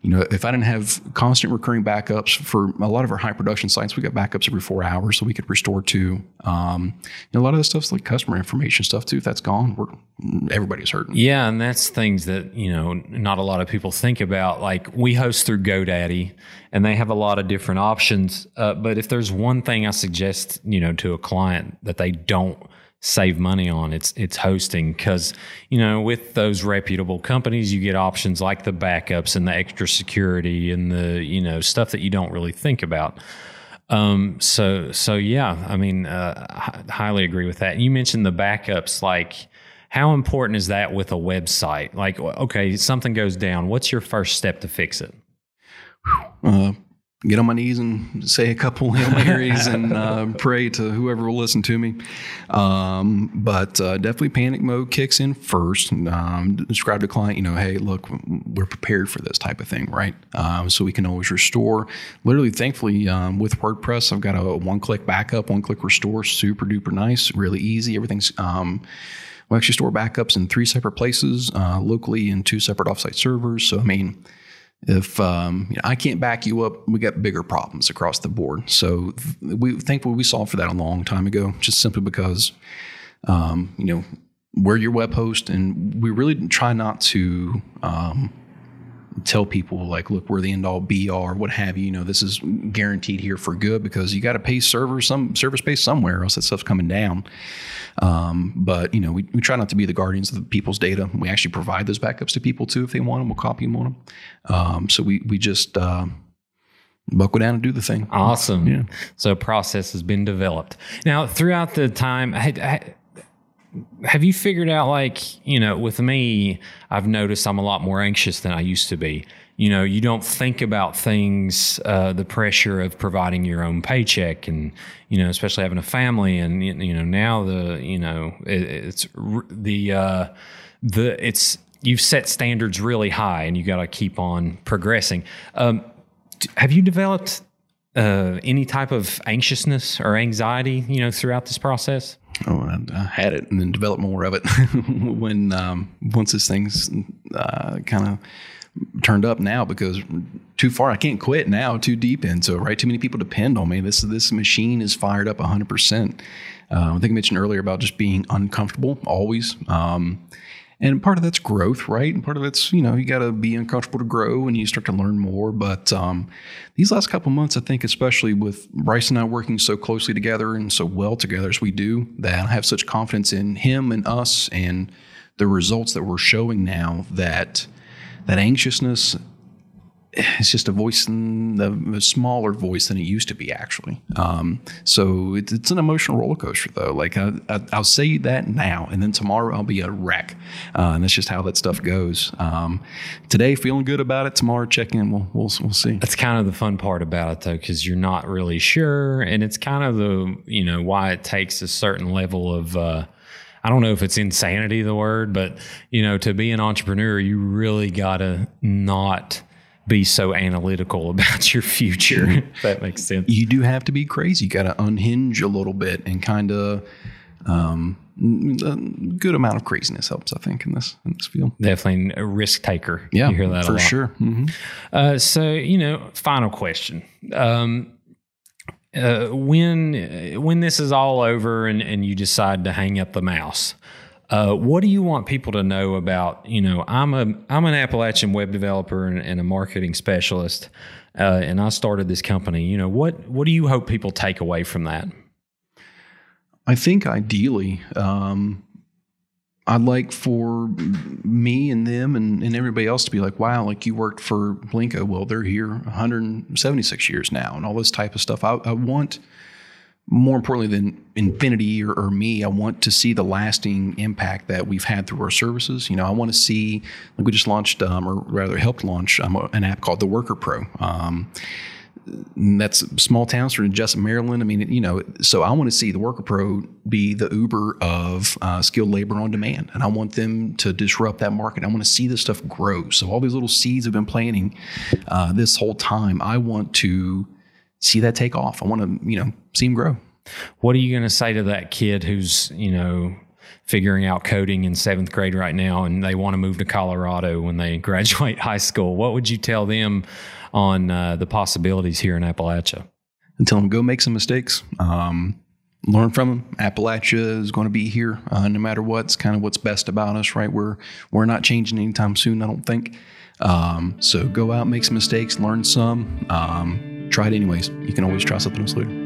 you know, if I didn't have constant recurring backups for a lot of our high production sites, we got backups every four hours, so we could restore to. Um, a lot of the stuff's like customer information stuff too. If that's gone, we're everybody's hurting. Yeah, and that's things that you know not a lot of people think about. Like we host through GoDaddy, and they have a lot of different options. Uh, but if there's one thing I suggest, you know, to a client that they don't save money on it's it's hosting. Because you know with those reputable companies you get options like the backups and the extra security and the you know stuff that you don't really think about. Um, so so yeah i mean uh, h- highly agree with that. You mentioned the backups like how important is that with a website? Like okay something goes down. What's your first step to fix it uh, get on my knees and say a couple Hail Marys and uh, pray to whoever will listen to me. Um, but uh, definitely panic mode kicks in first. Um, describe to client, you know, hey, look, we're prepared for this type of thing, right? Um, so we can always restore. Literally, thankfully, um, with WordPress, I've got a one click backup, one click restore, super duper nice, really easy. Everything's um, we actually store backups in three separate places, uh, locally in two separate offsite servers. So I mean, if um, you know, I can't back you up, we got bigger problems across the board. So we thankfully we solved for that a long time ago, just simply because um, you know we're your web host, and we really try not to um, tell people like, look, we're the end all be all or what have you. You know, this is guaranteed here for good because you got to pay server some server space somewhere, else that stuff's coming down. Um, but you know, we, we try not to be the guardians of the people's data. We actually provide those backups to people too if they want them. We'll copy them on them. Um, so we we just uh, buckle down and do the thing. Awesome. Yeah. So process has been developed. Now throughout the time. I, I, have you figured out like you know with me i've noticed i'm a lot more anxious than i used to be. You know you don't think about things uh, the pressure of providing your own paycheck and you know especially having a family and you know now the you know it, it's the uh, the it's you've set standards really high and you got to keep on progressing. Um, have you developed uh, any type of anxiousness or anxiety you know throughout this process Oh, I, had it and then developed more of it when um, once this thing's uh, kind of turned up now because too far I can't quit now too deep in. So right too many people depend on me. This this machine is fired up 100% uh, I think I mentioned earlier about just being uncomfortable always. Um, and part of that's growth, right? And part of it's you know you got to be uncomfortable to grow and you start to learn more. But um, these last couple months, I think, especially with Bryce and I working so closely together and so well together as we do, that I have such confidence in him and us and the results that we're showing now that that anxiousness it's just a voice in the, a smaller voice than it used to be actually. Um, so it, it's an emotional roller coaster though. Like I, will say that now and then tomorrow i'll be a wreck. Uh, and that's just how that stuff goes. Um, today feeling good about it. Tomorrow checking in. We'll, we'll, we'll see. That's kind of the fun part about it though because you're not really sure and it's kind of the you know why it takes a certain level of uh, I don't know if it's insanity the word, but you know, to be an entrepreneur, you really gotta not be so analytical about your future. if that makes sense. You do have to be crazy. You got to unhinge a little bit and kind of. Um, a good amount of craziness helps, I think, in this in this field. Definitely a risk taker. Yeah, you hear that for sure. Mm-hmm. Uh, so, you know, final question: um, uh, when when this is all over and, and you decide to hang up the mouse, uh, what do you want people to know about? You know, I'm a I'm an Appalachian web developer and, and a marketing specialist, uh, and I started this company. You know, what what do you hope people take away from that? I think ideally, um, I'd like for me and them and, and everybody else to be like, wow, like you worked for Blenko. Well, they're here 176 years now, and all this type of stuff. I, I want more importantly than Infinity or, or, me, I want to see the lasting impact that we've had through our services. You know, I want to see, like we just launched, um, or rather helped launch um, an app called the Worker Pro. Um, that's small towns from Jessup, Maryland. I mean, you know, so I want to see the Worker Pro be the Uber of uh, skilled labor on demand, and I want them to disrupt that market. I want to see this stuff grow. So all these little seeds have been planting uh, this whole time. I want to see that take off. I want to, you know, see him grow. What are you going to say to that kid who's, you know, figuring out coding in seventh grade right now and they want to move to Colorado when they graduate high school? What would you tell them on uh, the possibilities here in Appalachia? And tell them go make some mistakes. Um, learn from them. Appalachia is going to be here uh, no matter what. It's kind of what's best about us, right? We're we're not changing anytime soon. I don't think. Um, so go out, make some mistakes, learn some. Um, try it anyways. You can always try something else later.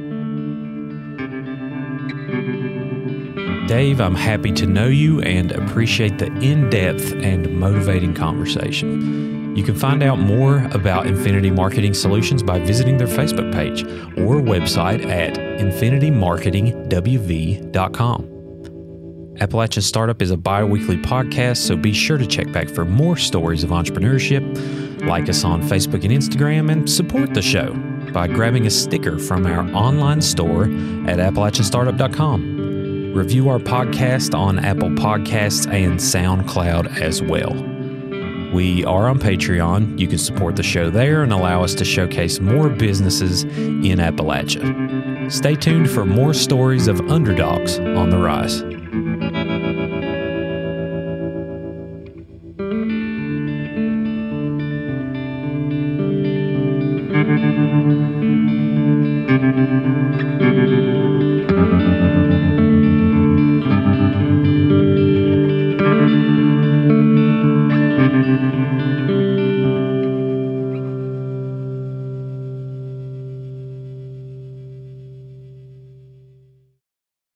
Dave, I'm happy to know you and appreciate the in depth and motivating conversation. You can find out more about Infinity Marketing Solutions by visiting their Facebook page or website at infinitymarketingwv.com. Appalachian Startup is a bi weekly podcast, so be sure to check back for more stories of entrepreneurship. Like us on Facebook and Instagram and support the show by grabbing a sticker from our online store at AppalachianStartup.com. Review our podcast on Apple Podcasts and SoundCloud as well. We are on Patreon. You can support the show there and allow us to showcase more businesses in Appalachia. Stay tuned for more stories of underdogs on the rise.